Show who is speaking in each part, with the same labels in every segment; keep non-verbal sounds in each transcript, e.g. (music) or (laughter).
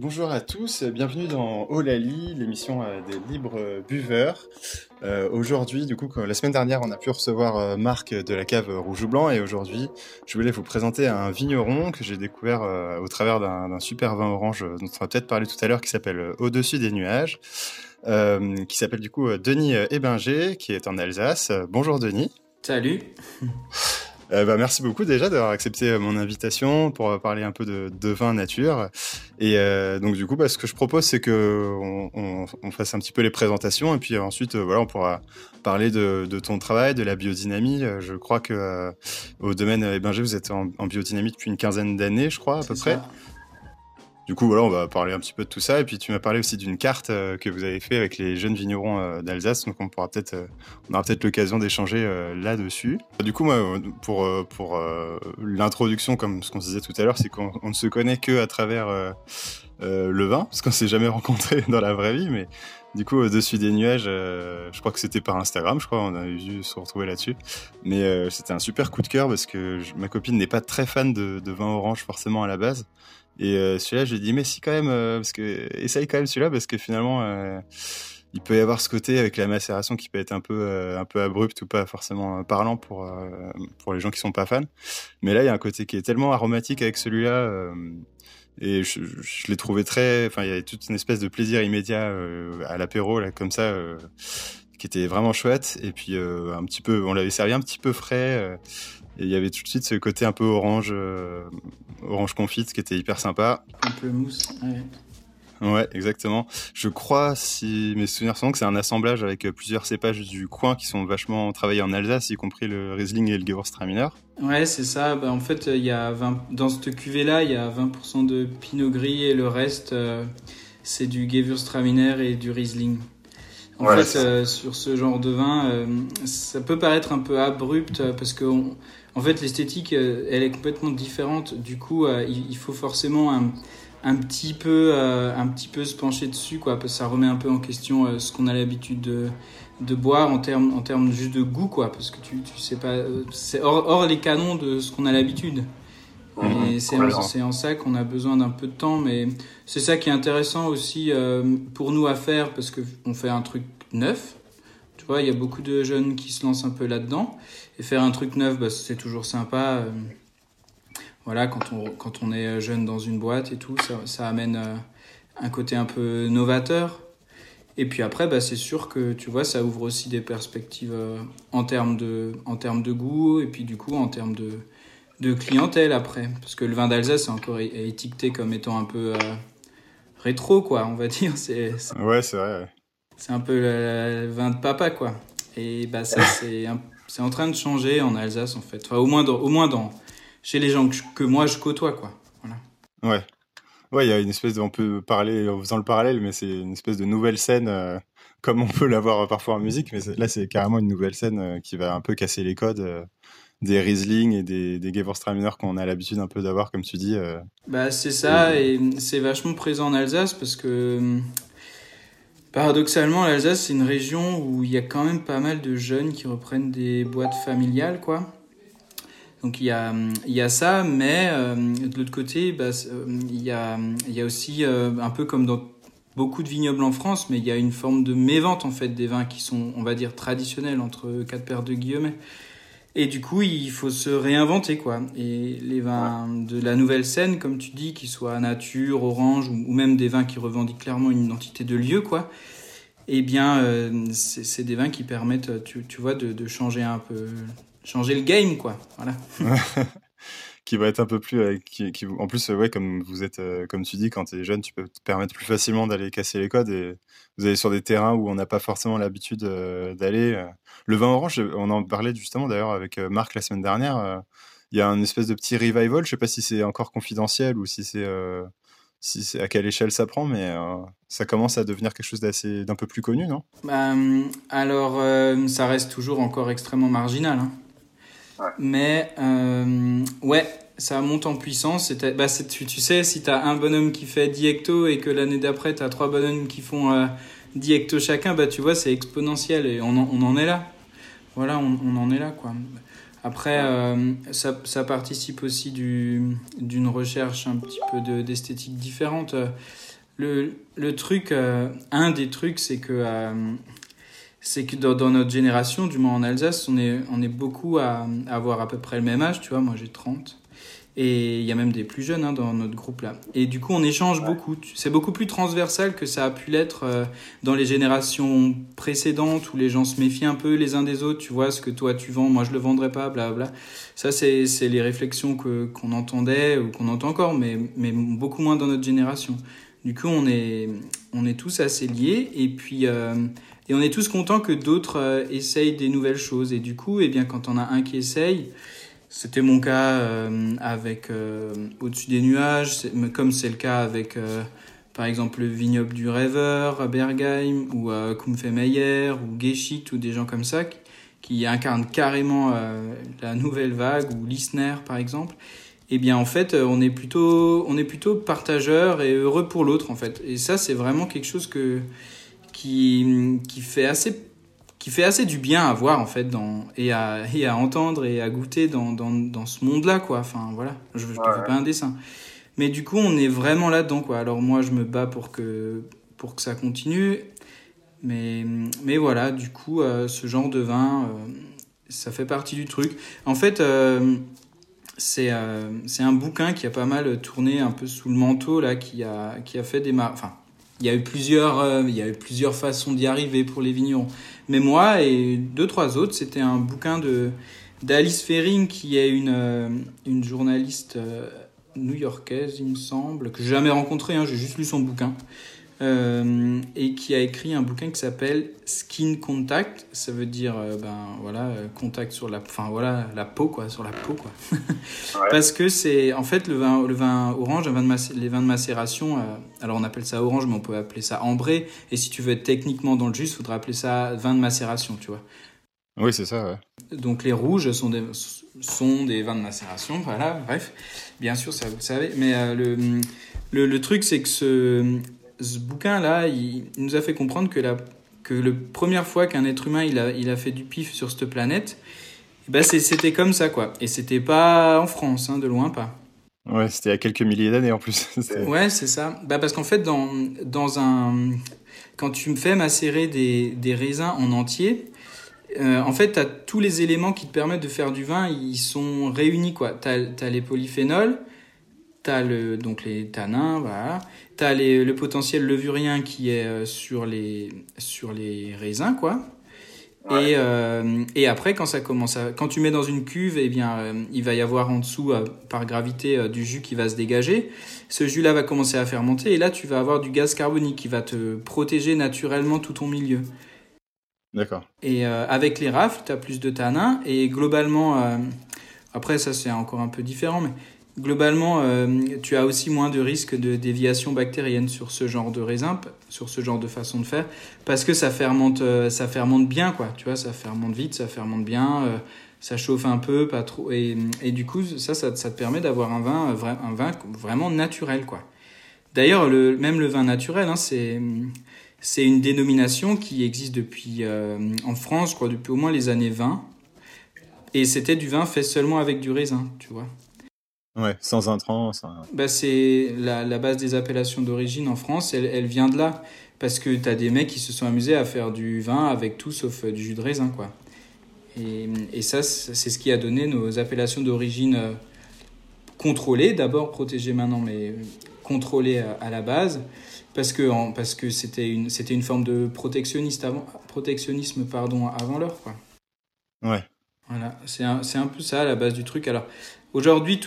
Speaker 1: Bonjour à tous, bienvenue dans Olali, l'émission euh, des libres buveurs. Euh, aujourd'hui, du coup, la semaine dernière, on a pu recevoir euh, Marc de la cave Rouge ou Blanc, et aujourd'hui, je voulais vous présenter un vigneron que j'ai découvert au travers d'un super vin orange dont on va peut-être parler tout à l'heure, qui s'appelle Au-dessus des nuages, qui s'appelle du coup Denis Ebinger, qui est en Alsace. Bonjour Denis.
Speaker 2: Salut. (laughs)
Speaker 1: Euh, bah, merci beaucoup déjà d'avoir accepté euh, mon invitation pour euh, parler un peu de, de vin nature. Et euh, donc du coup, bah, ce que je propose, c'est que on, on, on, fasse un petit peu les présentations et puis ensuite, voilà, on pourra parler de, de, ton travail, de la biodynamie. Je crois que au domaine Ebinger, vous êtes en, en, biodynamie depuis une quinzaine d'années, je crois à peu près. Du coup, voilà, on va parler un petit peu de tout ça. Et puis, tu m'as parlé aussi d'une carte euh, que vous avez fait avec les jeunes vignerons euh, d'Alsace. Donc, on pourra peut-être, euh, on aura peut-être l'occasion d'échanger là-dessus. Du coup, moi, pour pour l'introduction, comme ce qu'on se disait tout à l'heure, c'est qu'on ne se connaît que à travers le vin, parce qu'on s'est jamais rencontré (laughs) dans la vraie vie, mais du coup, au-dessus des nuages, je crois que c'était par Instagram, je crois, on a dû se retrouver là-dessus. Mais c'était un super coup de cœur parce que ma copine n'est pas très fan de, de, vin orange forcément à la base. Et euh, celui-là, j'ai dit, mais si quand même, euh, parce que essaye quand même celui-là, parce que finalement, euh, il peut y avoir ce côté avec la macération qui peut être un peu, un peu abrupt ou pas forcément parlant pour, pour les gens qui sont pas fans. Mais là, il y a un côté qui est tellement aromatique avec celui-là. et je, je l'ai trouvé très, enfin, il y avait toute une espèce de plaisir immédiat à l'apéro, là, comme ça, qui était vraiment chouette. Et puis, un petit peu, on l'avait servi un petit peu frais. Et il y avait tout de suite ce côté un peu orange, euh, orange confite qui était hyper sympa.
Speaker 2: Un peu mousse, ouais.
Speaker 1: Ouais, exactement. Je crois, si mes souvenirs sont que c'est un assemblage avec plusieurs cépages du coin qui sont vachement travaillés en Alsace, y compris le Riesling et le Gewürztraminer.
Speaker 2: Ouais, c'est ça. Bah, en fait, il y a 20... dans cette cuvée-là, il y a 20% de Pinot Gris et le reste, euh, c'est du Gewürztraminer et du Riesling. En fait, euh, sur ce genre de vin, euh, ça peut paraître un peu abrupt parce que en fait, l'esthétique, euh, elle est complètement différente. Du coup, euh, il, faut forcément un, un petit peu, euh, un petit peu se pencher dessus, quoi, parce que ça remet un peu en question ce qu'on a l'habitude de, de boire en termes, en termes juste de goût, quoi, parce que tu, tu sais pas, c'est hors, hors, les canons de ce qu'on a l'habitude. Mmh, c'est en, en, ça qu'on a besoin d'un peu de temps, mais c'est ça qui est intéressant aussi pour nous à faire, parce qu'on fait un truc neuf. Tu vois, il y a beaucoup de jeunes qui se lancent un peu là-dedans. Et faire un truc neuf, bah, c'est toujours sympa. Euh, voilà, quand on, quand on est jeune dans une boîte et tout, ça, ça amène euh, un côté un peu novateur. Et puis après, bah, c'est sûr que tu vois, ça ouvre aussi des perspectives euh, en, termes de, en termes de goût et puis du coup en termes de, de clientèle après. Parce que le vin d'Alsace est encore étiqueté comme étant un peu rétro, quoi, on va (laughs) dire.
Speaker 1: Ouais, c'est vrai.
Speaker 2: C'est un peu le, le, vin de papa, quoi. Et bah, ça, (laughs) c'est c'est en train de changer en Alsace, en fait. Enfin, au moins, dans, au moins dans, chez les gens que, moi je côtoie, quoi. Voilà.
Speaker 1: Ouais. Ouais, il y a une espèce de, on peut parler en faisant le parallèle, mais c'est une espèce de nouvelle scène, euh, comme on peut l'avoir parfois en musique, mais là c'est carrément une nouvelle scène euh, qui va un peu casser les codes euh, des Riesling et des, des Gewürztraminer qu'on a l'habitude un peu d'avoir, comme tu dis.
Speaker 2: Bah c'est ça, et, et c'est vachement présent en Alsace parce que Paradoxalement, l'Alsace, c'est une région où il y a quand même pas mal de jeunes qui reprennent des boîtes familiales, quoi. Donc il y a, y a ça, mais euh, de l'autre côté, bah, euh, il, y a, y a aussi, euh, un peu comme dans beaucoup de vignobles en France, mais il y a une forme de mévente en fait des vins qui sont, on va dire, traditionnels entre quatre paires de guillemets. Et du coup, il faut se réinventer, quoi. Et les vins de la nouvelle scène, comme tu dis, qu'ils soient nature, orange, ou, même des vins qui revendiquent clairement une identité de lieu, quoi. Eh bien, euh, c'est des vins qui permettent, tu, tu vois, de, de, changer un peu, changer le game, quoi. Voilà. (laughs)
Speaker 1: qui va être un peu plus euh, qui, en plus ouais comme vous êtes euh, comme tu dis quand tu es jeune tu peux te permettre plus facilement d'aller casser les codes et vous allez sur des terrains où on n'a pas forcément l'habitude euh, d'aller le vin orange on en parlait justement d'ailleurs avec Marc la semaine dernière il y a un espèce de petit revival je sais pas si c'est encore confidentiel ou si c'est si c'est à quelle échelle ça prend mais ça commence à devenir quelque chose d'assez d'un peu plus connu non?
Speaker 2: Bah, alors ça reste toujours encore extrêmement marginal hein. Mais euh, ouais, ça monte en puissance. Bah, tu, tu, sais, si tu as un bonhomme qui fait 10 hectos et que l'année d'après, tu as trois bonhommes qui font euh, 10 hectos chacun, bah, tu vois, c'est exponentiel et on en, on en, est là. Voilà, on, on, en est là. quoi. Après, euh, ça, ça, participe aussi d'une recherche un petit peu d'esthétique différente. le, le truc, un des trucs, c'est que c'est que dans, dans, notre génération, du moins en Alsace, on est, on est beaucoup à, à avoir à peu près le même âge, tu vois, moi j'ai 30. Et il y a même des plus jeunes hein, dans notre groupe là. Et du coup, on échange beaucoup. C'est beaucoup plus transversal que ça a pu l'être euh, dans les générations précédentes où les gens se méfient un peu les uns des autres. Tu vois, ce que toi tu vends, moi je le vendrai pas, bla bla. Ça, c'est les réflexions que qu'on entendait ou qu'on entend encore, mais, mais beaucoup moins dans notre génération. Du coup, on est, on est tous assez liés et puis euh, et on est tous contents que d'autres euh, essayent des nouvelles choses. Et du coup, eh bien, quand on a un qui essaye, c'était mon cas euh, avec euh, Au-dessus des nuages, comme c'est le cas avec par exemple le vignoble du rêveur Bergheim ou euh, Meyer ou Geschit ou des gens comme ça qui, qui incarnent carrément la nouvelle vague ou Lisner par exemple. Eh bien en fait on est plutôt on est plutôt partageur et heureux pour l'autre en fait. Et ça c'est vraiment quelque chose que qui qui fait assez qui fait assez du bien à voir en fait dans et à et à entendre et à goûter dans dans, dans ce monde là quoi. Enfin voilà. Je, je te fais pas un dessin. Mais du coup on est vraiment là dedans quoi. Alors moi je me bats pour que pour que ça continue. Mais mais voilà du coup euh, ce genre de vin euh, ça fait partie du truc. En fait euh, c'est euh, c'est un bouquin qui a pas mal tourné un peu sous le manteau là qui a qui a fait des enfin il y a eu plusieurs, euh, il y a eu plusieurs façons d'y arriver pour les vignerons. Mais moi et deux, trois autres, c'était un bouquin de d'Alice Fering, qui est une, euh, une journaliste euh, new-yorkaise, il me semble, que j'ai jamais rencontrée, hein, j'ai juste lu son bouquin. Euh, et qui a écrit un bouquin qui s'appelle Skin Contact. Ça veut dire, euh, ben voilà, euh, contact sur la, enfin voilà, la peau quoi, sur la peau quoi. (laughs) ouais. Parce que c'est, en fait, le vin, le vin orange, vin de les vins de macération. Alors on appelle ça orange, mais on peut appeler ça ambré. Et si tu veux être techniquement dans le jus, il faudra appeler ça vin de macération, tu vois.
Speaker 1: Oui, c'est ça. Ouais.
Speaker 2: Donc les rouges sont des sont des vins de macération, voilà. Bref, bien sûr, ça vous le savez. Mais le, le le truc, c'est que ce ce bouquin-là, il, il, nous a fait comprendre que la, que la première fois qu'un être humain il a, il a fait du pif sur cette planète, ben c'était comme ça, quoi. Et c'était pas en France, hein, de loin pas.
Speaker 1: Ouais, c'était a quelques milliers d'années en plus. (laughs)
Speaker 2: ouais, c'est ça. Bah, parce qu'en fait, dans, dans un. Quand tu me fais macérer des, des raisins en entier, euh, en fait, tu as tous les éléments qui te permettent de faire du vin, ils sont réunis, quoi. Tu as, les polyphénols, tu as le, donc les tanins, voilà tu as les, le potentiel levurien qui est euh, sur les, sur les raisins, quoi. Ouais. Et, euh, et après, quand ça commence à, quand tu mets dans une cuve, eh bien, euh, il va y avoir en dessous, euh, par gravité, du jus qui va se dégager. Ce jus-là va commencer à fermenter, et là, tu vas avoir du gaz carbonique qui va te protéger naturellement tout ton milieu.
Speaker 1: D'accord.
Speaker 2: Et avec les rafles, tu as plus de tanins, et globalement, après, ça c'est encore un peu différent, mais globalement, euh, tu as aussi moins de risques de déviation bactérienne sur ce genre de raisin, sur ce genre de façon de faire, parce que ça fermente, euh, ça fermente bien, quoi. Tu vois, ça fermente vite, ça fermente bien, euh, ça chauffe un peu, pas trop, et, du coup, ça, ça, te permet d'avoir un vin, un vin vraiment naturel, quoi. D'ailleurs, le, même le vin naturel, hein, c'est c'est une dénomination qui existe depuis en France, crois, depuis au moins les années 20. Et c'était du vin fait seulement avec du raisin, tu vois.
Speaker 1: Ouais, sans intrants. Sans...
Speaker 2: Bah, c'est la, la, base des appellations d'origine en France, elle, elle, vient de là. Parce que tu as des mecs qui se sont amusés à faire du vin avec tout sauf du jus de raisin. Quoi. Et, et ça, c'est ce qui a donné nos appellations d'origine euh, contrôlées, d'abord protégées maintenant, mais contrôlées à, à la base. Parce que, en, parce que c'était une, une forme de protectionniste avant, protectionnisme pardon, avant l'heure. Quoi.
Speaker 1: Ouais.
Speaker 2: Voilà, c'est un, un peu ça la base du truc. Alors, Aujourd'hui,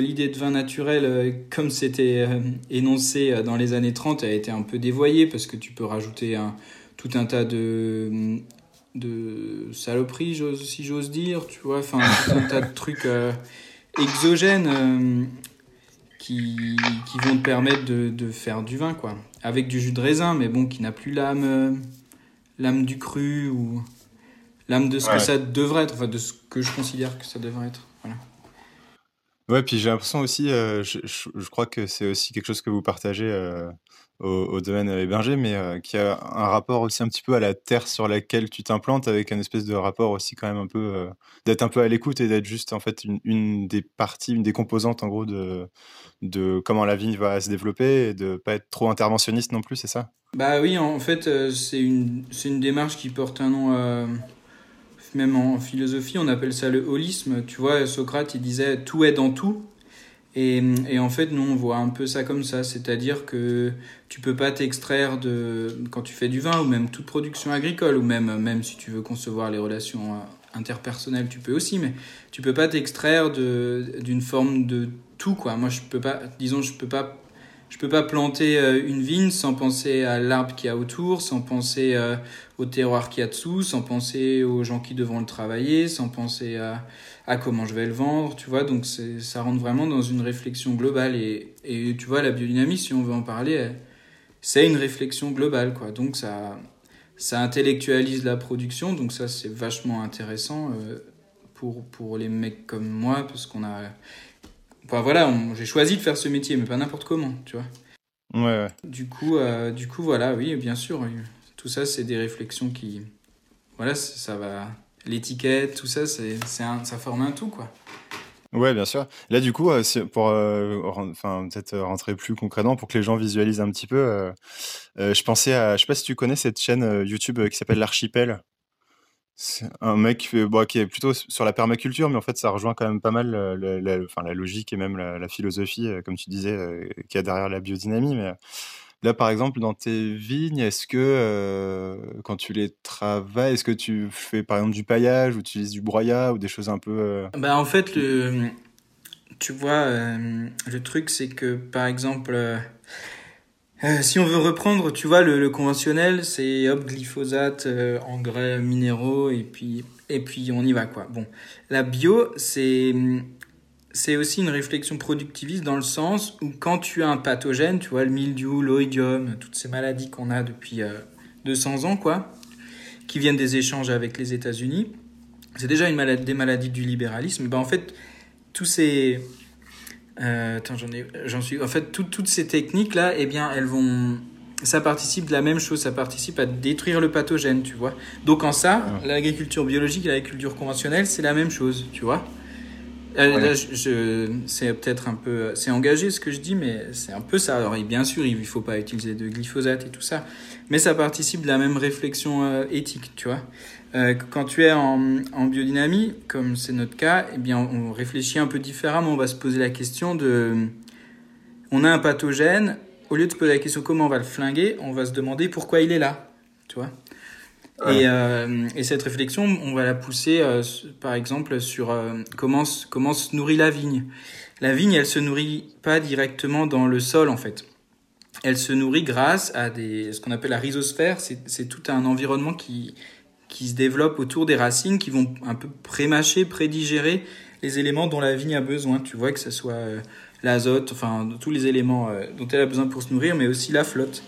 Speaker 2: l'idée de vin naturel, euh, comme c'était euh, énoncé euh, dans les années 30, a été un peu dévoyée parce que tu peux rajouter un, tout un tas de, de saloperies, si j'ose dire, tu vois, enfin, tout un tas de trucs euh, exogènes euh, qui, qui vont te permettre de, de, faire du vin, quoi. Avec du jus de raisin, mais bon, qui n'a plus l'âme l'âme du cru ou l'âme de ce ouais. que ça devrait être, enfin, de ce que je considère que ça devrait être. Voilà.
Speaker 1: Ouais, puis j'ai l'impression aussi, je, je, crois que c'est aussi quelque chose que vous partagez au, domaine hébergé, mais euh, qui a un rapport aussi un petit peu à la terre sur laquelle tu t'implantes, avec un espèce de rapport aussi quand même un peu euh, d'être un peu à l'écoute et d'être juste en fait une, des parties, une des composantes en gros de, de comment la vigne va se développer et de pas être trop interventionniste non plus, c'est ça?
Speaker 2: Bah oui, en fait euh, c'est une, une démarche qui porte un nom même en philosophie, on appelle ça le holisme. Tu vois, Socrate, il disait tout est dans tout. Et, en fait, nous, on voit un peu ça comme ça, c'est-à-dire que tu peux pas t'extraire de quand tu fais du vin ou même toute production agricole ou même même si tu veux concevoir les relations euh, interpersonnelles, tu peux aussi, mais tu peux pas t'extraire d'une forme de tout quoi. Moi, je peux pas, disons, je peux pas je peux pas planter euh, une vigne sans penser à l'arbre qui a autour, sans penser euh, au terroir qui a dessous, sans penser aux gens qui devront le travailler, sans penser à, à comment je vais le vendre, tu vois. Donc ça rentre vraiment dans une réflexion globale et, et tu vois la biodynamie, si on veut en parler, c'est une réflexion globale, quoi. Donc ça ça intellectualise la production, donc ça c'est vachement intéressant euh, pour pour les mecs comme moi parce qu'on a Enfin voilà, j'ai choisi de faire ce métier, mais pas n'importe comment, tu vois.
Speaker 1: Ouais, ouais.
Speaker 2: Du coup, euh, du coup, voilà, oui, bien sûr. Tout ça, c'est des réflexions qui. Voilà, ça va. L'étiquette, tout ça, c'est, ça forme un tout, quoi.
Speaker 1: Ouais, bien sûr. Là, du coup, euh, pour euh, enfin, peut-être rentrer plus concrètement, pour que les gens visualisent un petit peu, je pensais à. Je sais pas si tu connais cette chaîne YouTube qui s'appelle L'Archipel. C'est un mec qui, bon, qui est plutôt sur la permaculture, mais en fait, ça rejoint quand même pas mal la, la, enfin, la logique et même la, philosophie, euh, comme tu disais, euh, qu'il y a derrière la biodynamie. Mais là, par exemple, dans tes vignes, est-ce que euh, quand tu les travailles, est-ce que tu fais par exemple du paillage ou tu utilises du broyat ou des choses un peu.
Speaker 2: Bah, en fait, le, tu vois, le truc, c'est que par exemple euh, si on veut reprendre, tu vois, le, conventionnel, c'est hop, glyphosate, euh, engrais minéraux, et puis, et puis on y va, quoi. Bon, la bio, c'est, c'est aussi une réflexion productiviste dans le sens où quand tu as un pathogène, tu vois, le mildiou, l'oïdium, toutes ces maladies qu'on a depuis 200 euh, ans, quoi, qui viennent des échanges avec les États-Unis, c'est déjà une maladie, des maladies du libéralisme. Ben, en fait, tous ces, euh, attends, j'en ai, j'en suis. En fait, toutes ces techniques là, eh bien, elles vont. Ça participe de la même chose. Ça participe à détruire le pathogène, tu vois. Donc en ça, l'agriculture biologique et l'agriculture conventionnelle, c'est la même chose, tu vois. Euh, là, je, c'est peut-être un peu, c'est engagé ce que je dis, mais c'est un peu ça. Alors, bien sûr, il ne faut pas utiliser de glyphosate et tout ça, mais ça participe de la même réflexion euh, éthique, tu vois. Euh, quand tu es en, en biodynamie, comme c'est notre cas, eh bien, on réfléchit un peu différemment. On va se poser la question de, on a un pathogène. Au lieu de se poser la question comment on va le flinguer, on va se demander pourquoi il est là, tu vois. Et, euh, et, cette réflexion, on va la pousser, euh, par exemple, sur euh, comment, comment se nourrit la vigne. La vigne, elle se nourrit pas directement dans le sol, en fait. Elle se nourrit grâce à des, ce qu'on appelle la rhizosphère. C'est tout un environnement qui, qui se développe autour des racines, qui vont un peu prémâcher, prédigérer les éléments dont la vigne a besoin. Tu vois, que ce soit l'azote, enfin, tous les éléments dont elle a besoin pour se nourrir, mais aussi la flotte.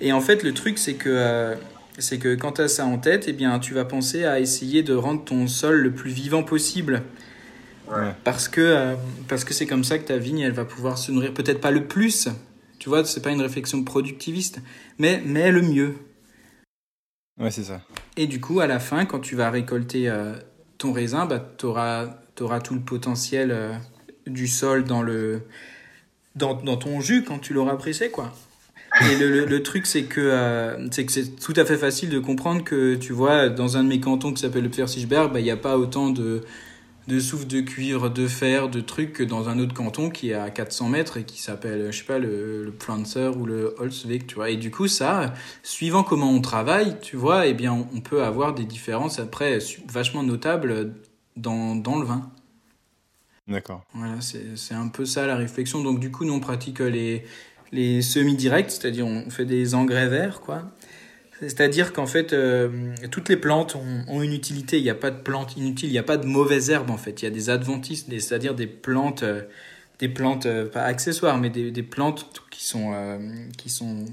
Speaker 2: Et en fait, le truc, c'est que c'est que quand tu as ça en tête, eh bien, tu vas penser à essayer de rendre ton sol le plus vivant possible. Parce que euh, parce que c'est comme ça que ta vigne elle va pouvoir se nourrir peut-être pas le plus. Tu vois, c'est pas une réflexion productiviste, mais mais le mieux.
Speaker 1: Ouais, c'est ça.
Speaker 2: Et du coup, à la fin, quand tu vas récolter euh, ton raisin, bah, tu auras, tout le potentiel euh, du sol dans, le, dans, dans ton jus quand tu l'auras pressé, quoi. Et le, le, truc, c'est que euh, c'est que c'est tout à fait facile de comprendre que, tu vois, dans un de mes cantons qui s'appelle le Pfirsichberg, bah, il n'y a pas autant de, de souffle de cuivre, de fer, de trucs que dans un autre canton qui est à 400 mètres et qui s'appelle, je sais pas, le, le Pflanzer ou le Holzweg, tu vois. Et du coup, ça, suivant comment on travaille, tu vois, eh bien, on peut avoir des différences après vachement notables dans, dans le vin.
Speaker 1: D'accord.
Speaker 2: Voilà, c'est un peu ça la réflexion. Donc, du coup, nous, on pratique les les semi-directs, c'est-à-dire on fait des engrais verts, quoi. C'est-à-dire qu'en fait, euh, toutes les plantes ont, une utilité. Il n'y a pas de plantes inutiles, il n'y a pas de mauvaises herbes en fait. Il y a des adventistes, c'est-à-dire des plantes, euh, des plantes euh, pas accessoires, mais des, plantes qui sont, qui sont,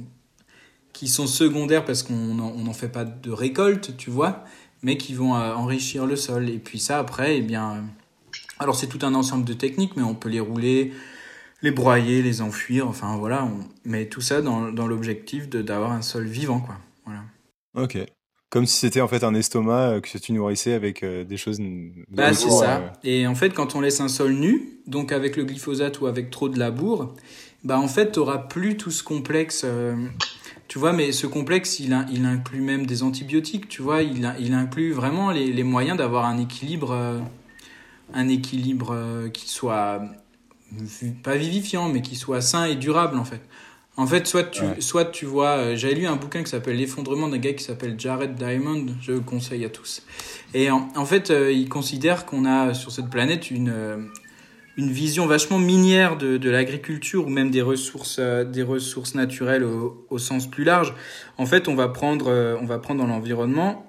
Speaker 2: qui sont secondaires parce qu'on n'en fait pas de récolte, tu vois, mais qui vont enrichir le sol. Et puis ça, après, eh bien, Alors c'est tout un ensemble de techniques, mais on peut les rouler, les broyer, les enfuir, enfin voilà, on met tout ça dans, dans l'objectif d'avoir un sol vivant, quoi.
Speaker 1: Ok. Comme si c'était en fait un estomac euh, que tu nourrissais avec euh, des choses.
Speaker 2: Bah, c'est ça. Euh. Et en fait, quand on laisse un sol nu, donc avec le glyphosate ou avec trop de labour, bah en fait, tu n'auras plus tout ce complexe. tu vois, mais ce complexe, il, il inclut même des antibiotiques, tu vois, il, il inclut vraiment les, les moyens d'avoir un équilibre, un équilibre qui soit pas vivifiant, mais qui soit sain et durable en fait. En fait, soit tu, soit tu vois, euh, j'avais lu un bouquin qui s'appelle L'effondrement d'un gars qui s'appelle Jared Diamond, je le conseille à tous. Et en, fait, euh, il considère qu'on a sur cette planète une, euh, une vision vachement minière de, de l'agriculture ou même des ressources, des ressources naturelles au, au, sens plus large. En fait, on va prendre, on va prendre dans l'environnement,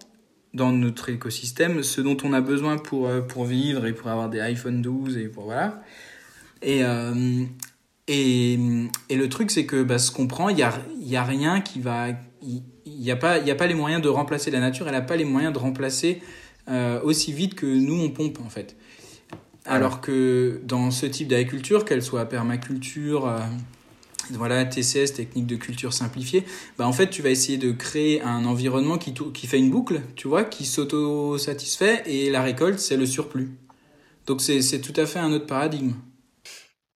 Speaker 2: dans notre écosystème, ce dont on a besoin pour, pour vivre et pour avoir des iPhone 12 et pour voilà. Et, et, et le truc, c'est que bah, ce qu'on prend, il n'y a, y a rien qui va. Il n'y a, pas, y a pas les moyens de remplacer la nature, elle n'a pas les moyens de remplacer euh, aussi vite que nous, on pompe, en fait. Alors que dans ce type d'agriculture, qu'elle soit permaculture, euh, voilà, TCS, technique de culture simplifiée, bah en fait, tu vas essayer de créer un environnement qui, qui fait une boucle, tu vois, qui s'auto-satisfait, et la récolte, c'est le surplus. Donc c'est tout à fait un autre paradigme.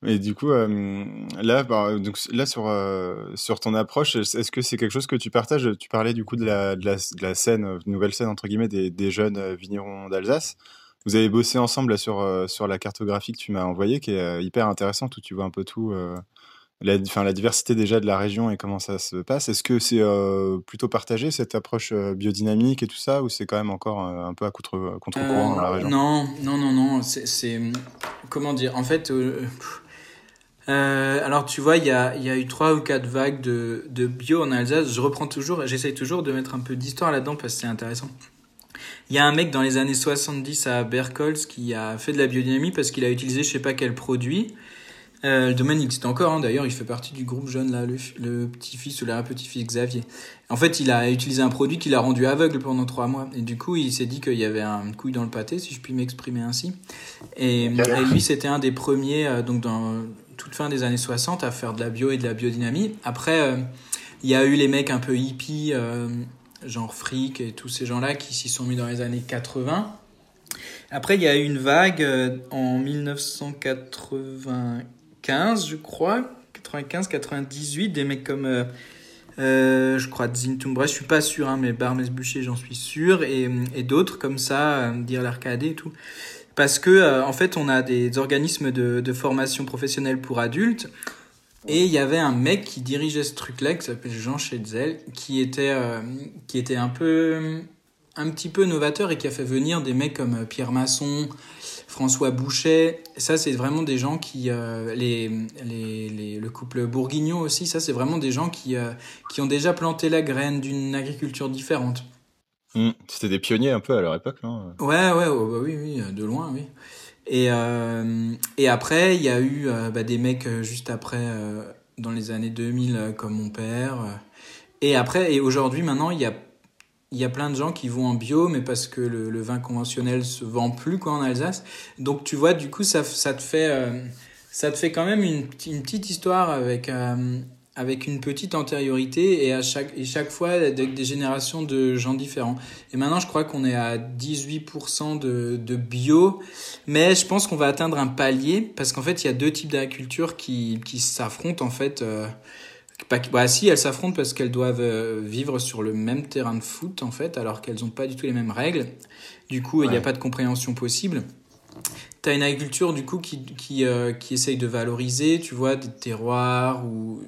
Speaker 1: Et du coup, euh, là, bah, donc, là sur, euh, sur ton approche, est-ce que c'est quelque chose que tu partages? Tu parlais du coup de la, de la, de la scène, euh, nouvelle scène entre guillemets, des, des jeunes vignerons d'Alsace. Vous avez bossé ensemble là, sur, sur la cartographie que tu m'as envoyée, qui est hyper intéressante, où tu vois un peu tout, la, la diversité déjà de la région et comment ça se passe. Est-ce que c'est plutôt partagé cette approche biodynamique et tout ça, ou c'est quand même encore un peu à contre-courant contre dans la région?
Speaker 2: Non, non, non, non. C'est comment dire? En fait. Euh, alors tu vois, il y a, y a, eu trois ou quatre vagues de, de bio en Alsace. Je reprends toujours, j'essaye toujours de mettre un peu d'histoire là-dedans parce que c'est intéressant. Il y a un mec dans les années 70 à Berkholz qui a fait de la biodynamie parce qu'il a utilisé je sais pas quel produit. Euh, le domaine existe encore, hein. d'ailleurs, il fait partie du groupe jeune, là, le, le petit-fils ou l'arrière-petit-fils Xavier. En fait, il a utilisé un produit qui l'a rendu aveugle pendant trois mois. Et du coup, il s'est dit qu'il y avait un couille dans le pâté, si je puis m'exprimer ainsi. Et, et lui, c'était un des premiers, euh, donc dans toute fin des années 60 à faire de la bio et de la biodynamie. Après, euh, il y a eu les mecs un peu hippies, euh, genre Frick et tous ces gens-là qui s'y sont mis dans les années 80. Après, il y a eu une vague euh, en 1995, je crois, 95-98, des mecs comme, je crois, Zintum, bref, je suis pas sûr, hein, mais Barmes Bûcher, j'en suis sûr, et, d'autres comme ça, dire l'arcade et tout parce que euh, en fait on a des organismes de, formation professionnelle pour adultes et il y avait un mec qui dirigeait ce truc-là qui s'appelle Jean Schetzel qui était euh, qui était un peu un petit peu novateur et qui a fait venir des mecs comme euh, Pierre Masson, François Boucher. Ça c'est vraiment des gens qui les, les, les, le couple Bourguignon aussi. Ça c'est vraiment des gens qui qui ont déjà planté la graine d'une agriculture différente.
Speaker 1: Mmh. C'était des pionniers un peu à leur époque, non
Speaker 2: Ouais, ouais, oh, bah oui, oui, de loin, oui. Et, euh, et après, il y a eu euh, bah, des mecs euh, juste après, euh, dans les années 2000, euh, comme mon père. Et après, et aujourd'hui, maintenant, il y a, y a plein de gens qui vont en bio, mais parce que le, le, vin conventionnel se vend plus quoi, en Alsace. Donc, tu vois, du coup, ça, ça, te, fait, ça te fait quand même une, une petite histoire avec avec une petite antériorité et à chaque, et chaque fois avec des générations de gens différents. Et maintenant, je crois qu'on est à 18% de, de bio, mais je pense qu'on va atteindre un palier parce qu'en fait, il y a deux types d'agriculture qui, qui s'affrontent en fait. Euh, pas, bah si, elles s'affrontent parce qu'elles doivent euh, vivre sur le même terrain de foot en fait, alors qu'elles n'ont pas du tout les mêmes règles. Du coup, il n'y a pas de compréhension possible. T'as une agriculture du coup qui, qui, euh, qui essaye de valoriser, tu vois, des terroirs ou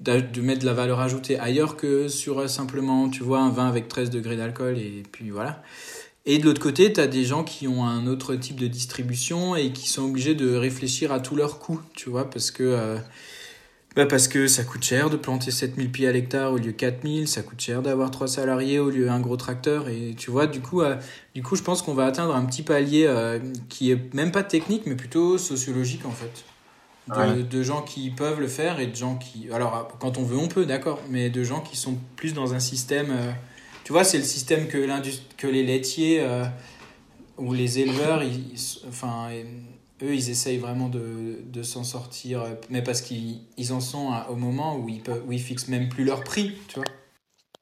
Speaker 2: de mettre de la valeur ajoutée ailleurs que sur euh, simplement, tu vois, un vin avec 13 degrés d'alcool et puis voilà. Et de l'autre côté, tu as des gens qui ont un autre type de distribution et qui sont obligés de réfléchir à tous leurs coûts, tu vois, parce que, euh, bah parce que ça coûte cher de planter 7000 pieds à l'hectare au lieu de 4000, ça coûte cher d'avoir trois salariés au lieu d'un gros tracteur, et tu vois, du coup, euh, du coup je pense qu'on va atteindre un petit palier qui est même pas technique, mais plutôt sociologique en fait de, gens qui peuvent le faire et de gens qui. Alors, quand on veut, on peut, d'accord, mais de gens qui sont plus dans un système. Euh, tu vois, c'est le système que, que les laitiers euh, ou les éleveurs, ils, enfin, eux, ils essayent vraiment de, de s'en sortir, mais parce qu'ils ils en sont au moment où ils, peuvent, où ils fixent même plus leur prix, tu vois.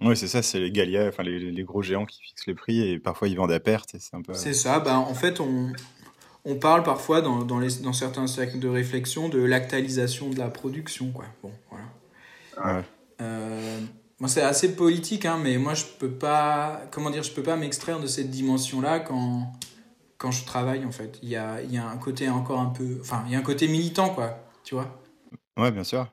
Speaker 1: Oui, c'est ça, c'est les Galia, enfin les, les, gros géants qui fixent les prix et parfois ils vendent à perte. C'est un peu...
Speaker 2: ça, ben, en fait, on, on parle parfois dans, dans, les, dans certains cercles de réflexion de l'actalisation de la production. Quoi. Bon, voilà. Ouais. Euh, moi, c'est assez politique, hein, mais moi, je peux pas, comment dire, je peux pas m'extraire de cette dimension-là quand, quand je travaille, en fait. Il y a, il y a un côté encore un peu, enfin, il y a un côté militant, quoi, tu vois.
Speaker 1: Ouais, bien sûr.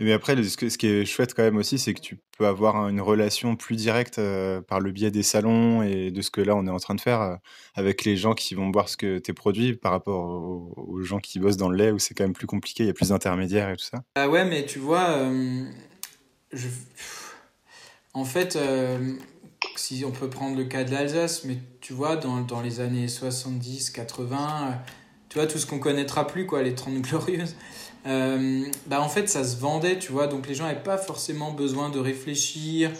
Speaker 1: Mais après, ce, qui est chouette quand même aussi, c'est que tu peux avoir une relation plus directe euh, par le biais des salons et de ce que là, on est en train de faire euh, avec les gens qui vont boire ce que tu produit par rapport aux, gens qui bossent dans le lait où c'est quand même plus compliqué, il y a plus d'intermédiaires et tout ça.
Speaker 2: Ah ouais, mais tu vois, euh, en fait, si on peut prendre le cas de l'Alsace, mais tu vois, dans, dans les années 70, 80, tu vois, tout ce qu'on connaîtra plus, quoi, les 30 (laughs) glorieuses. Euh, bah en fait ça se vendait, tu vois, donc les gens n'avaient pas forcément besoin de réfléchir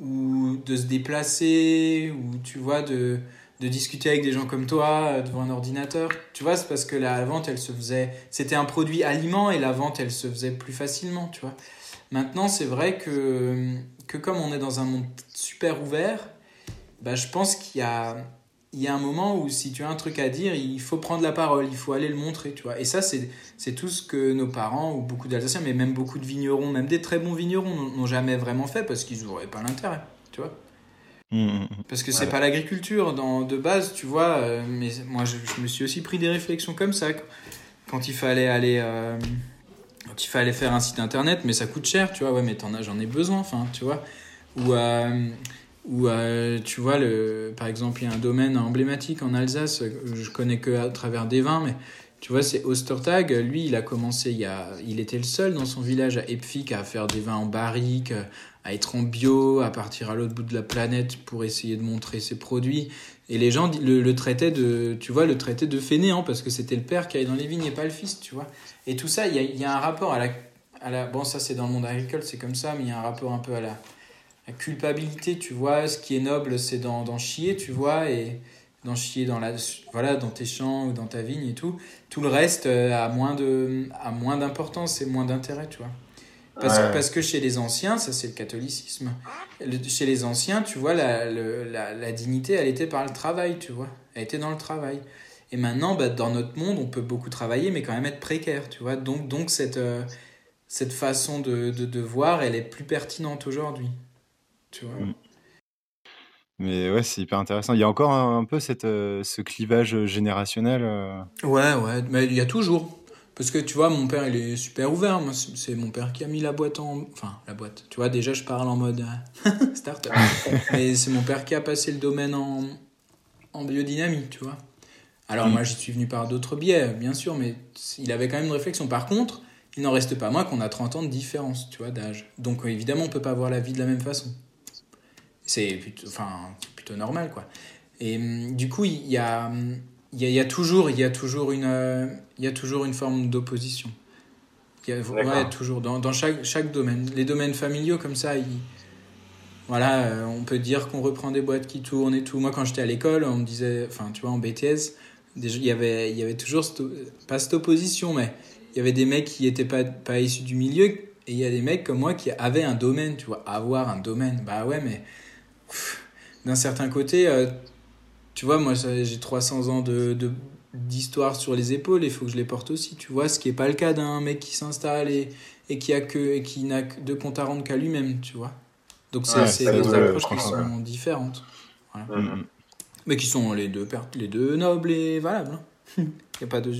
Speaker 2: ou de se déplacer ou tu vois de, de discuter avec des gens comme toi euh, devant un ordinateur. Tu vois, c'est parce que la vente elle se faisait, c'était un produit aliment et la vente elle se faisait plus facilement, tu vois. Maintenant c'est vrai que, que comme on est dans un monde super ouvert, bah, je pense qu'il y a il y a un moment où si tu as un truc à dire, il faut prendre la parole, il faut aller le montrer, tu vois. Et ça, c'est tout ce que nos parents, ou beaucoup d'Alsaciens, mais même beaucoup de vignerons, même des très bons vignerons, n'ont jamais vraiment fait parce qu'ils n'auraient pas l'intérêt, tu vois. Mmh, mmh, mmh. Parce que c'est pas l'agriculture de base, tu vois. Euh, mais moi, je, me suis aussi pris des réflexions comme ça quand il fallait aller, euh, quand il fallait faire un site internet, mais ça coûte cher, tu vois. Ouais, mais j'en ai besoin, enfin, tu vois. Ou euh, ou euh, tu vois, le, par exemple, il y a un domaine emblématique en Alsace, je connais que à travers des vins, mais tu vois, c'est Ostertag. Lui, il a commencé, il, a, il était le seul dans son village à Epfik à faire des vins en barrique, à être en bio, à partir à l'autre bout de la planète pour essayer de montrer ses produits. Et les gens le, traitaient de, tu vois, le traitaient de fainéant parce que c'était le père qui allait dans les vignes et pas le fils, tu vois. Et tout ça, il y a, y a un rapport à la, à la, bon, ça c'est dans le monde agricole, c'est comme ça, mais il y a un rapport un peu à la, la culpabilité, tu vois, ce qui est noble, c'est d'en chier, tu vois, et d'en chier dans, la, voilà, dans tes champs ou dans ta vigne et tout. Tout le reste euh, a moins d'importance et moins d'intérêt, tu vois. Parce, parce que chez les anciens, ça c'est le catholicisme, chez les anciens, tu vois, la, la, la, dignité, elle était par le travail, tu vois. Elle était dans le travail. Et maintenant, bah, dans notre monde, on peut beaucoup travailler, mais quand même être précaire, tu vois. Donc, donc cette, euh, cette façon de, de, de voir, elle est plus pertinente aujourd'hui. Mm.
Speaker 1: Mais ouais, c'est hyper intéressant. Il y a encore un, peu cette, euh, ce clivage générationnel. Euh.
Speaker 2: Ouais, ouais, mais il y a toujours. Parce que tu vois, mon père, il est super ouvert. Moi, c'est mon père qui a mis la boîte en. Enfin, la boîte. Tu vois, déjà, je parle en mode euh, (laughs) start (laughs) mais c'est mon père qui a passé le domaine en, en biodynamie, tu vois. Alors, mm. moi, j'y suis venu par d'autres biais, bien sûr, mais il avait quand même une réflexion. Par contre, il n'en reste pas moins qu'on a 30 ans de différence, tu vois, d'âge. Donc, évidemment, on peut pas voir la vie de la même façon. C'est plutôt, enfin, plutôt normal, quoi. Et hum, du coup, il y a, il y a, y a toujours, il y a toujours une, euh, il y a toujours une forme d'opposition. Il y a, ouais, toujours dans, dans, chaque, chaque domaine. Les domaines familiaux comme ça, ils, voilà, euh, on peut dire qu'on reprend des boîtes qui tournent et tout. Moi, quand j'étais à l'école, on me disait, enfin, tu vois, en BTS, il y avait, il y avait toujours pas cette opposition, mais il y avait des mecs qui étaient pas, pas issus du milieu et il y a des mecs comme moi qui avaient un domaine, tu vois, avoir un domaine. Bah ouais, mais d'un certain côté, euh, tu vois, moi j'ai 300 ans de, d'histoire sur les épaules, il faut que je les porte aussi, tu vois, ce qui n'est pas le cas d'un mec qui s'installe et, et qui a que et qui n'a que de compte à rendre qu'à lui-même, tu vois. Donc c'est, des approches qui sont différentes. Mm-hmm. Mais qui sont les deux, les deux nobles et valables. (laughs) Il n'y a pas de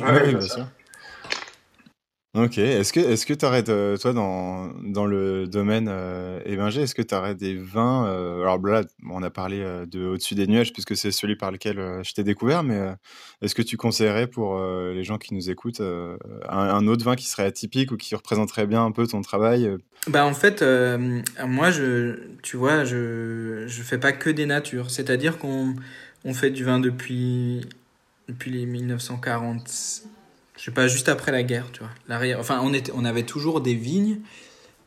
Speaker 1: Ok. Est-ce que est-ce aurais, toi, dans, dans le domaine euh, est-ce que tu aurais des vins euh, Alors là, on a parlé euh, de Au-dessus des nuages, puisque c'est celui par lequel euh, je t'ai découvert, mais est-ce que tu conseillerais pour les gens qui nous écoutent un, autre vin qui serait atypique ou qui représenterait bien un peu ton travail
Speaker 2: Bah en fait, moi, je, tu vois, je je fais pas que des natures. C'est-à-dire qu'on on fait du vin depuis depuis les 1940 je sais pas, juste après la guerre, tu vois. Enfin, on, était, on avait toujours des vignes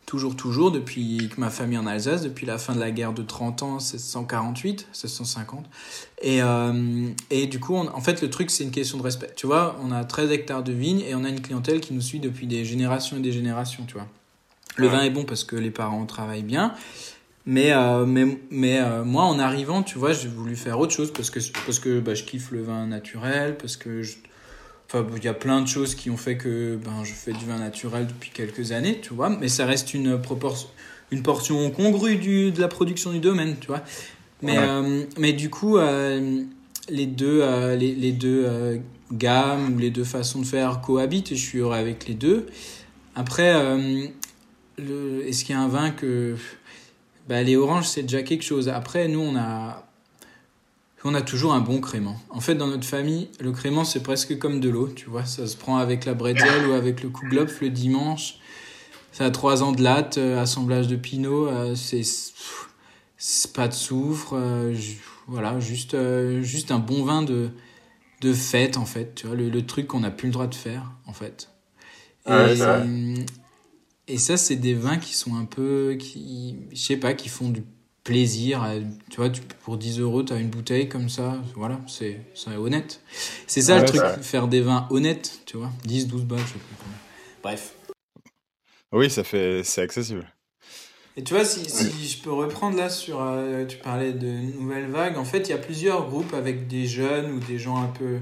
Speaker 2: toujours, toujours, depuis que ma famille en Alsace, depuis la fin de la guerre de 30 ans, 1648, 1650. Et, euh, et du coup, en fait, le truc, c'est une question de respect. Tu vois, on a 13 hectares de vignes et on a une clientèle qui nous suit depuis des générations et des générations, tu vois. Le vin est bon parce que les parents travaillent bien. Mais, euh, mais, mais euh, moi, en arrivant, tu vois, j'ai voulu faire autre chose parce que, parce que bah, je kiffe le vin naturel, parce que je, enfin, il y a plein de choses qui ont fait que ben, je fais du vin naturel depuis quelques années, tu vois, mais ça reste une, proportion, une portion congrue du, de la production du domaine, tu vois. Mais, euh, mais du coup, les deux, les, les, deux gammes ou les deux façons de faire cohabitent et je suis heureux avec les deux. Après, est-ce qu'il y a un vin que bah, les oranges, c'est déjà quelque chose. Après, nous, on a, on a toujours un bon crément. En fait, dans notre famille, le crément, c'est presque comme de l'eau, tu vois. Ça se prend avec la bretzel ou avec le kouglof le dimanche. Ça a trois ans de latte, euh, assemblage de pinot, euh, c'est pas de soufre, euh, voilà, juste, juste un bon vin de, de fête, en fait, tu vois, le, truc qu'on n'a plus le droit de faire, en fait. Et ça, c'est des vins qui sont un peu, qui, je sais pas, qui font du plaisir. Tu vois, tu, pour 10 euros, tu as une bouteille comme ça. Voilà, c'est honnête. C'est ça le truc, faire des vins honnêtes, tu vois. 10, 12 balles, je sais pas. Bref.
Speaker 1: Oui, ça fait, c'est accessible.
Speaker 2: Et tu vois, si, si, je peux reprendre là sur, euh, tu parlais de nouvelles vagues, en fait, il y a plusieurs groupes avec des jeunes ou des gens un peu...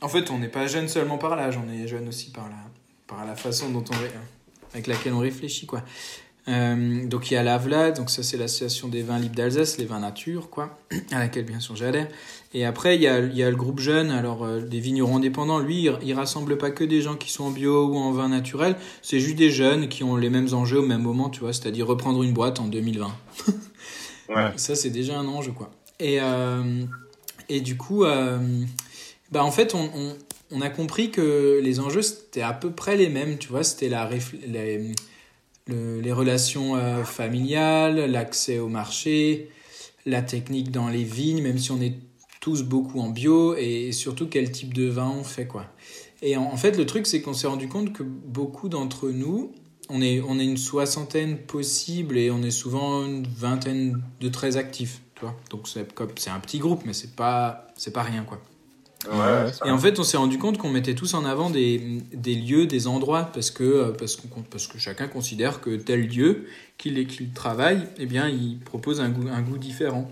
Speaker 2: En fait, on n'est pas jeune seulement par l'âge, on est jeune aussi par la, par la façon dont on avec laquelle on réfléchit, quoi. Euh, donc il y a l'AVLA, donc ça c'est l'association des vins libres d'Alsace, les vins nature, quoi, (clears throat) à laquelle bien sûr j'adhère. Et après il y a, il y a le groupe jeune, alors euh, des vignerons indépendants, lui il, rassemble pas que des gens qui sont en bio ou en vin naturel, c'est juste des jeunes qui ont les mêmes enjeux au même moment, tu vois, c'est-à-dire reprendre une boîte en 2020. (laughs) ouais. Ça c'est déjà un enjeu, quoi. Et, euh, et du coup, bah en fait on, on on a compris que les enjeux, c'était à peu près les mêmes, tu vois, c'était la, les, les relations euh, familiales, l'accès au marché, la technique dans les vignes, même si on est tous beaucoup en bio, et surtout quel type de vin on fait, quoi. Et en, fait, le truc, c'est qu'on s'est rendu compte que beaucoup d'entre nous, on est, on est une soixantaine possible et on est souvent une vingtaine de très actifs, tu vois. Donc c'est un petit groupe, mais c'est pas, c'est pas rien, quoi et en fait, on s'est rendu compte qu'on mettait tous en avant des, des, lieux, des endroits, parce que, euh, parce, que, parce que chacun considère que tel lieu qu'il qu'il travaille, eh bien, il propose un goût, un goût différent.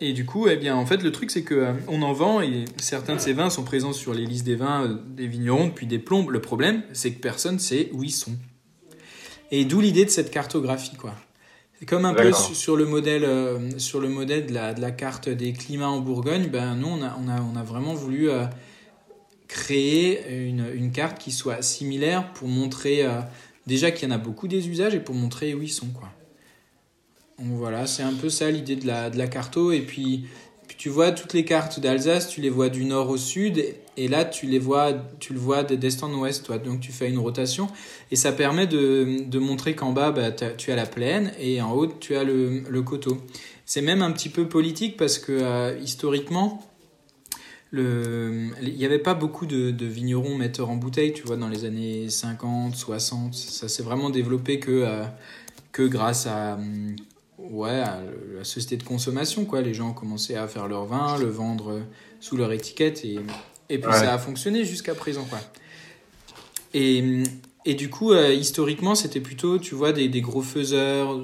Speaker 2: Et du coup, eh bien, en fait, le truc, c'est qu'on euh, on en vend et certains de ces vins sont présents sur les listes des vins euh, des vignerons depuis des plombes. Le problème, c'est que personne sait où ils sont. Et d'où l'idée de cette cartographie, quoi. Comme un peu sur le modèle, euh, sur le modèle de la, de la, carte des climats en Bourgogne, ben nous on a, on a, on a vraiment voulu euh, créer une, une, carte qui soit similaire pour montrer euh, déjà qu'il y en a beaucoup des usages et pour montrer où ils sont quoi. Donc voilà, c'est un peu ça l'idée de la, de la carto et puis puis tu vois toutes les cartes d'Alsace, tu les vois du nord au sud, et là tu les vois, tu le vois d'est en ouest, toi. Donc tu fais une rotation, et ça permet de, de montrer qu'en bas bah, tu as la plaine et en haut tu as le, le coteau. C'est même un petit peu politique parce que euh, historiquement, le, il n'y avait pas beaucoup de, de, vignerons metteurs en bouteille, tu vois, dans les années 50, 60. Ça s'est vraiment développé que, euh, que grâce à ouais, la société de consommation, quoi. Les gens ont commencé à faire leur vin, le vendre sous leur étiquette, et, et puis ça a fonctionné jusqu'à présent, quoi. Et, et du coup, euh, historiquement, c'était plutôt, tu vois, des, des gros faiseurs,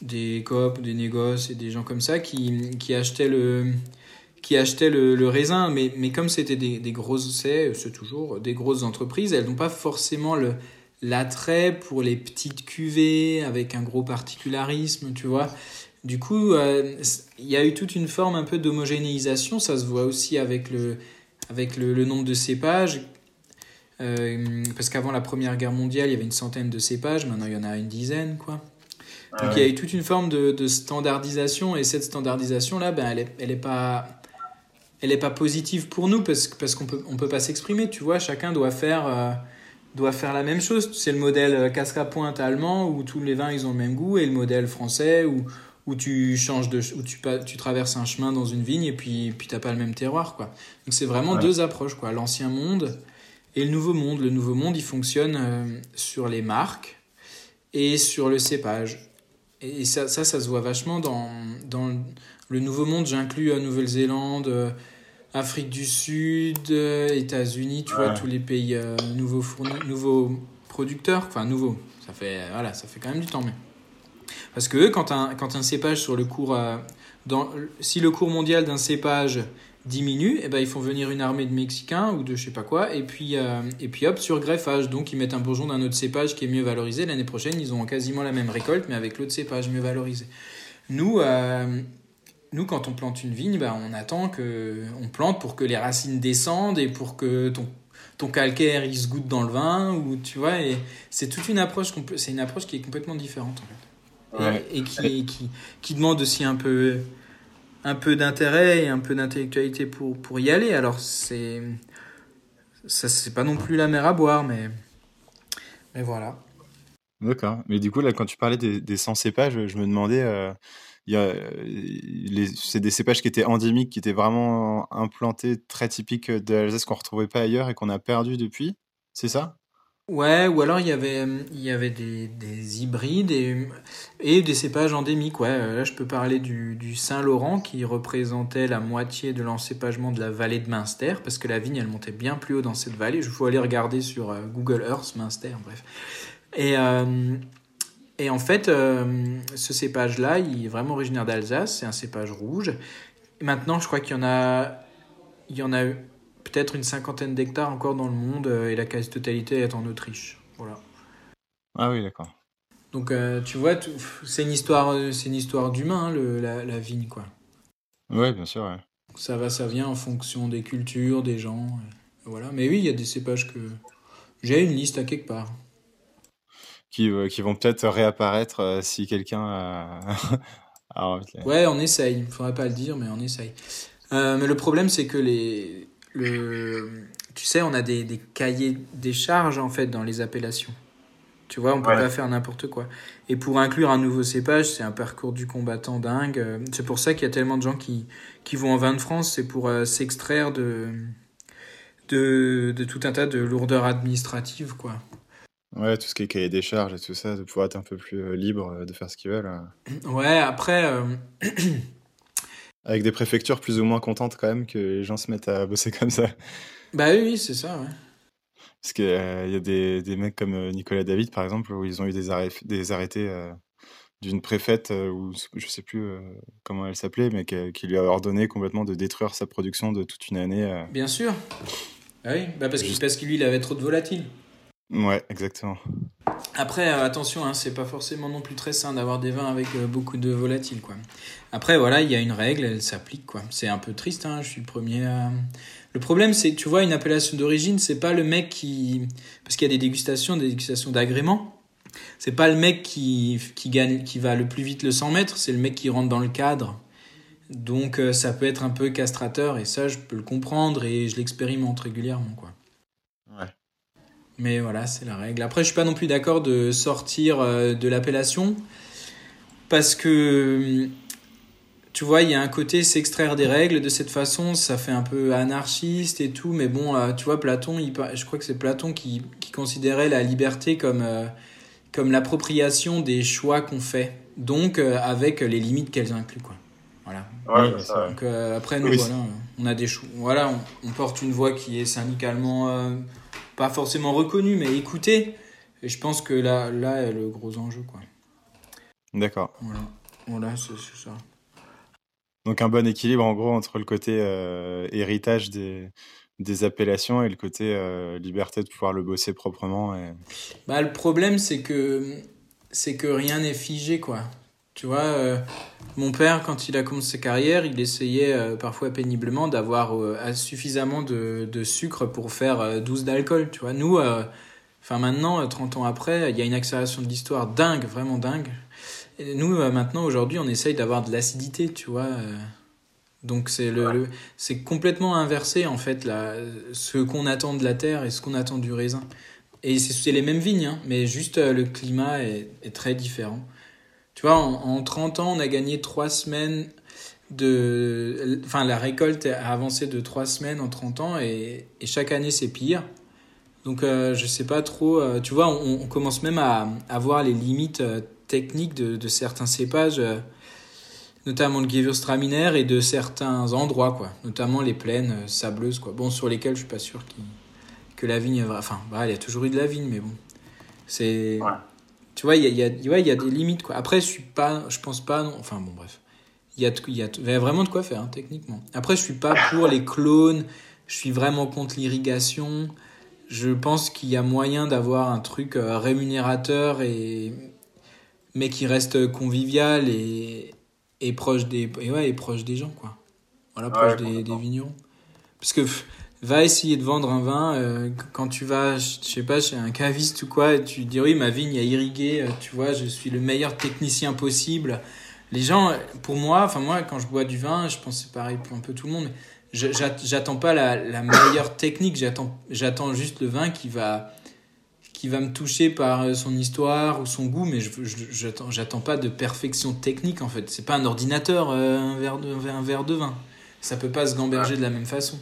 Speaker 2: des coop, des négoces et des gens comme ça qui, qui achetaient le qui achetaient le, le raisin, mais, mais comme c'était des, des grosses, c'est toujours des grosses entreprises, elles n'ont pas forcément le, l'attrait pour les petites cuvées avec un gros particularisme, tu vois. Du coup, euh, il y a eu toute une forme un peu d'homogénéisation, ça se voit aussi avec le, avec le, nombre de cépages. Euh, parce qu'avant la Première Guerre mondiale, il y avait une centaine de cépages, maintenant il y en a une dizaine, quoi. Donc il y a eu toute une forme de, standardisation, et cette standardisation-là, ben, elle n'est elle est pas elle est pas positive pour nous parce, parce qu'on peut, on peut pas s'exprimer, tu vois, chacun doit faire... Euh, doit faire la même chose. C'est le modèle euh, casque à pointe allemand où tous les vins ils ont le même goût et le modèle français où, où tu changes de où tu, tu traverses un chemin dans une vigne et puis puis t'as pas le même terroir quoi. Donc c'est vraiment deux approches quoi, l'ancien monde et le nouveau monde. Le nouveau monde il fonctionne euh, sur les marques et sur le cépage. Et ça, ça, ça se voit vachement dans, dans le Nouveau Monde. J'inclus Nouvelle-Zélande, Afrique du Sud, États-Unis, tu vois, tous les pays nouveaux, nouveaux producteurs. Enfin, nouveaux. Ça fait, voilà, ça fait quand même du temps. Mais... Parce que quand un, quand un cépage sur le cours. dans, si le cours mondial d'un cépage diminue, et eh ben, ils font venir une armée de Mexicains ou de je sais pas quoi, et puis, euh, et puis hop, sur greffage. Donc ils mettent un bourgeon d'un autre cépage qui est mieux valorisé. L'année prochaine, ils ont quasiment la même récolte, mais avec l'autre cépage mieux valorisé. Nous, euh, nous quand on plante une vigne, ben, on attend que. On plante pour que les racines descendent et pour que ton, ton calcaire il se goûte dans le vin, ou tu vois, et c'est toute une approche, c'est une approche qui est complètement différente en fait. Et, et qui, qui, qui demande aussi un peu un peu d'intérêt et un peu d'intellectualité pour, pour y aller. Alors, c'est. Ça, c'est pas non plus la mer à boire, mais. Mais voilà.
Speaker 1: D'accord. Mais du coup, là, quand tu parlais des, des 100 cépages, je me demandais. Euh, c'est des cépages qui étaient endémiques, qui étaient vraiment implantés, très typiques de l'Alsace, qu'on retrouvait pas ailleurs et qu'on a perdu depuis. C'est ça?
Speaker 2: Ouais, ou alors il y avait, il y avait des, des hybrides et, et des cépages endémiques. Ouais, là je peux parler du, du Saint-Laurent qui représentait la moitié de l'encépagement de la vallée de Münster parce que la vigne elle montait bien plus haut dans cette vallée. Je faut aller regarder sur euh, Google Earth Münster, bref. Et, euh, et en fait, euh, ce cépage-là, il est vraiment originaire d'Alsace, c'est un cépage rouge. maintenant, je crois qu'il y en a, il y en a peut-être une cinquantaine d'hectares encore dans le monde euh, et la quasi-totalité est en Autriche. Voilà.
Speaker 1: Ah oui, d'accord.
Speaker 2: Donc euh, tu vois, c'est une histoire, c'est une histoire d'humain, hein, la, la, vigne, quoi.
Speaker 1: Ouais, bien sûr.
Speaker 2: Ça va, ça vient en fonction des cultures, des gens. Voilà. Mais oui, il y a des cépages que j'ai une liste à quelque part.
Speaker 1: Qui, qui vont peut-être réapparaître si quelqu'un (laughs) a...
Speaker 2: Ouais, on essaye. Il faudrait pas le dire, mais on essaye. mais le problème, c'est que les, le, tu sais, on a des, des, cahiers des charges en fait dans les appellations. Tu vois, on peut pas faire n'importe quoi. Et pour inclure un nouveau cépage, c'est un parcours du combattant dingue. C'est pour ça qu'il y a tellement de gens qui, qui vont en vin de France, c'est pour euh, s'extraire de, de, de, tout un tas de lourdeurs administratives, quoi.
Speaker 1: Ouais, tout ce qui est cahier des charges et tout ça, de pouvoir être un peu plus euh, libre euh, de faire ce qu'ils veulent. (clears throat)
Speaker 2: Ouais, après, (clears throat)
Speaker 1: Avec des préfectures plus ou moins contentes quand même que les gens se mettent à (laughs) bosser comme ça.
Speaker 2: Bah oui, c'est ça, ouais.
Speaker 1: Parce qu'il euh, y a des, des, mecs comme euh, Nicolas David, par exemple, où ils ont eu des, des arrêtés euh, d'une préfète, ou je sais plus comment elle s'appelait, mais qui, lui a ordonné complètement de détruire sa production de toute une année.
Speaker 2: Bien sûr. Ah oui, bah parce, Juste... parce que lui, il avait trop de volatiles.
Speaker 1: Ouais, exactement.
Speaker 2: Après, euh, attention, hein, c'est pas forcément non plus très sain d'avoir des vins avec euh, beaucoup de volatiles, quoi. Après, voilà, il y a une règle, elle s'applique, quoi. C'est un peu triste, hein, je suis le premier à... Le problème, c'est que tu vois, une appellation d'origine, c'est pas le mec qui... Parce qu'il y a des dégustations, des dégustations d'agrément. C'est pas le mec qui, qui, gagne, qui va le plus vite le 100 mètres, c'est le mec qui rentre dans le cadre. Donc, euh, ça peut être un peu castrateur, et ça, je peux le comprendre, et je l'expérimente régulièrement, quoi. Mais voilà, c'est la règle. Après, je suis pas non plus d'accord de sortir euh, de l'appellation parce que tu vois, il y a un côté s'extraire des règles de cette façon, ça fait un peu anarchiste et tout. Mais bon, euh, tu vois, Platon, il, je crois que c'est Platon qui, qui, considérait la liberté comme euh, comme l'appropriation des choix qu'on fait, donc avec les limites qu'elles incluent, quoi. Voilà.
Speaker 3: Ouais, ça,
Speaker 2: donc, après, nous, voilà, on a des choix. Voilà, on, on, porte une voix qui est syndicalement pas forcément reconnu, mais écouté. Et je pense que là, là est le gros enjeu. quoi.
Speaker 1: D'accord.
Speaker 2: Voilà, voilà c'est ça.
Speaker 1: Donc un bon équilibre en gros entre le côté euh, héritage des, des appellations et le côté euh, liberté de pouvoir le bosser proprement. Et...
Speaker 2: Bah, le problème c'est que c'est que rien n'est figé quoi. Tu vois, euh, mon père, quand il a commencé sa carrière, il essayait euh, parfois péniblement d'avoir euh, suffisamment de, de, sucre pour faire 12 d'alcool. Tu vois, nous, enfin maintenant, 30 ans après, il y a une accélération de l'histoire dingue, vraiment dingue. Nous, maintenant, aujourd'hui, on essaye d'avoir de l'acidité, tu vois. donc c'est le, c'est complètement inversé en fait là, ce qu'on attend de la terre et ce qu'on attend du raisin. Et c'est les mêmes vignes, hein, mais juste le climat est très différent. Tu vois, en, 30 ans, on a gagné 3 semaines de. Enfin, la récolte a avancé de 3 semaines en 30 ans et, chaque année, c'est pire. Donc je sais pas trop. tu vois, on, commence même à, à voir les limites techniques de, certains cépages notamment le Gewürztraminer et de certains endroits, quoi, notamment les plaines euh, sableuses, quoi. Bon, sur lesquelles je suis pas sûr que la vigne, enfin, bah, il y a toujours eu de la vigne, mais bon, c'est, tu vois, il y a, y, a, y a des limites, quoi. Après, je suis pas, je pense pas, non, enfin, bon, bref, il y a, y, a, y a vraiment de quoi faire, hein, techniquement. Après, je suis pas pour les clones, je suis vraiment contre l'irrigation. Je pense qu'il y a moyen d'avoir un truc euh, rémunérateur et mais qui reste convivial et, et proche des et ouais et proche des gens quoi voilà proche des, des, vignerons parce que va essayer de vendre un vin euh, quand tu vas je sais pas chez un caviste ou quoi et tu dis oui ma vigne a irrigué euh, tu vois je suis le meilleur technicien possible les gens pour moi enfin moi quand je bois du vin je pense c'est pareil pour un peu tout le monde j'attends pas la, la meilleure technique j'attends j'attends juste le vin qui va qui va me toucher par euh, son histoire ou son goût, mais je j'attends j'attends pas de perfection technique en fait. C'est pas un ordinateur, euh, un, verre de, un verre de vin. Ça peut pas se gamberger de la même façon.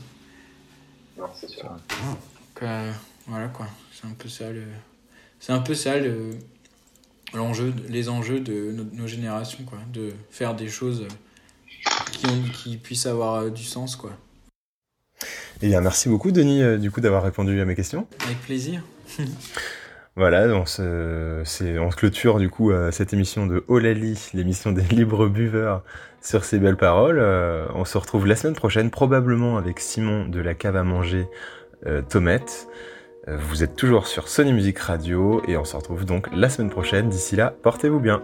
Speaker 3: Non, c'est sûr.
Speaker 2: Donc, euh, voilà quoi. C'est un peu ça le. C'est un peu ça le l'enjeu, les enjeux de nos, générations quoi, de faire des choses qui ont, qui puissent avoir du sens quoi.
Speaker 1: Et eh bien, merci beaucoup Denis du coup d'avoir répondu à mes questions.
Speaker 2: Avec plaisir. (laughs)
Speaker 1: Voilà, on se, c'est, on se clôture du coup euh, cette émission de Olali, l'émission des (laughs) libres buveurs sur ces belles paroles. Euh, on se retrouve la semaine prochaine, probablement avec Simon de la cave à manger euh, Tomette. vous êtes toujours sur Sony Music Radio et on se retrouve donc la semaine prochaine. D'ici là, portez-vous bien.